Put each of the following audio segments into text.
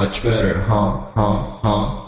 Much better, huh, huh, huh.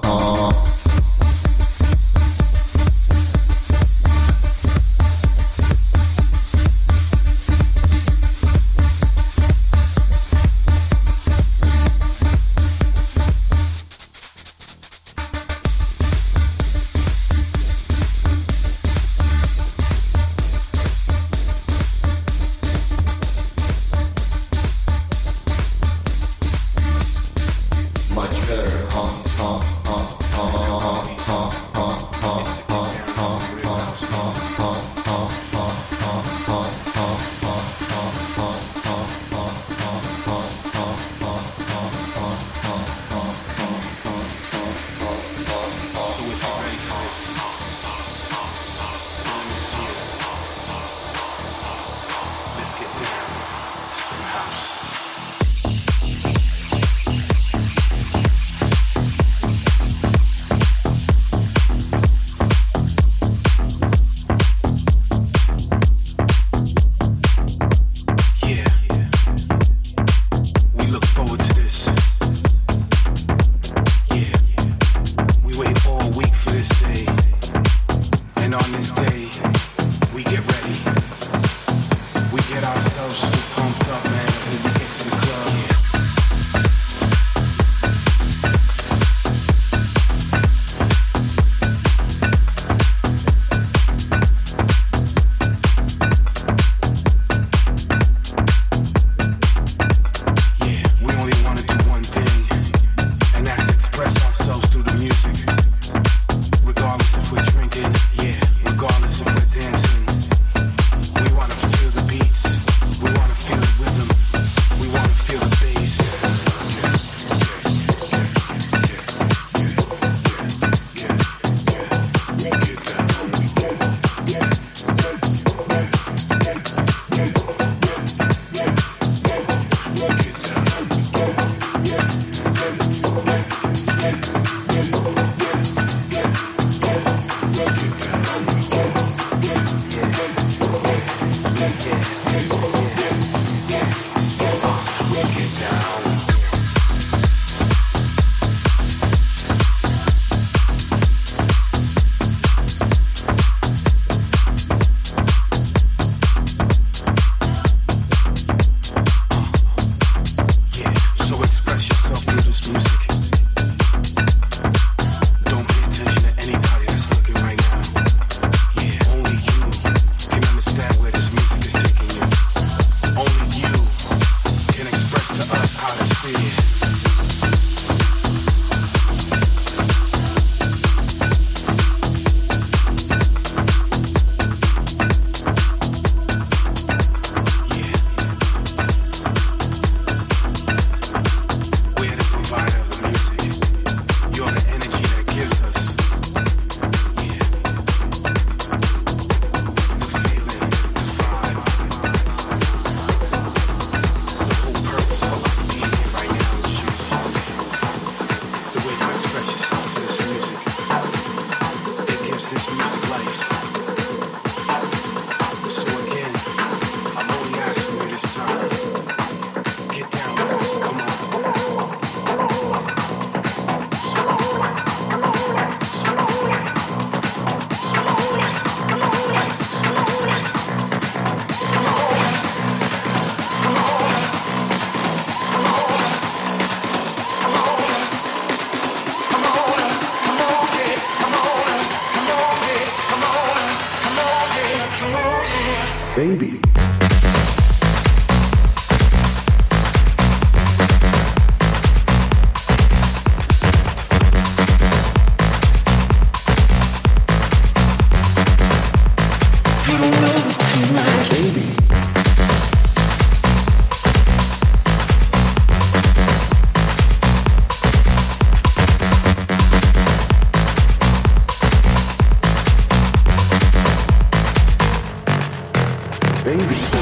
Baby.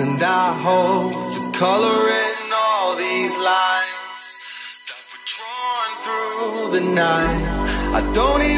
and I hope to color in all these lines that were drawn through the night. I don't even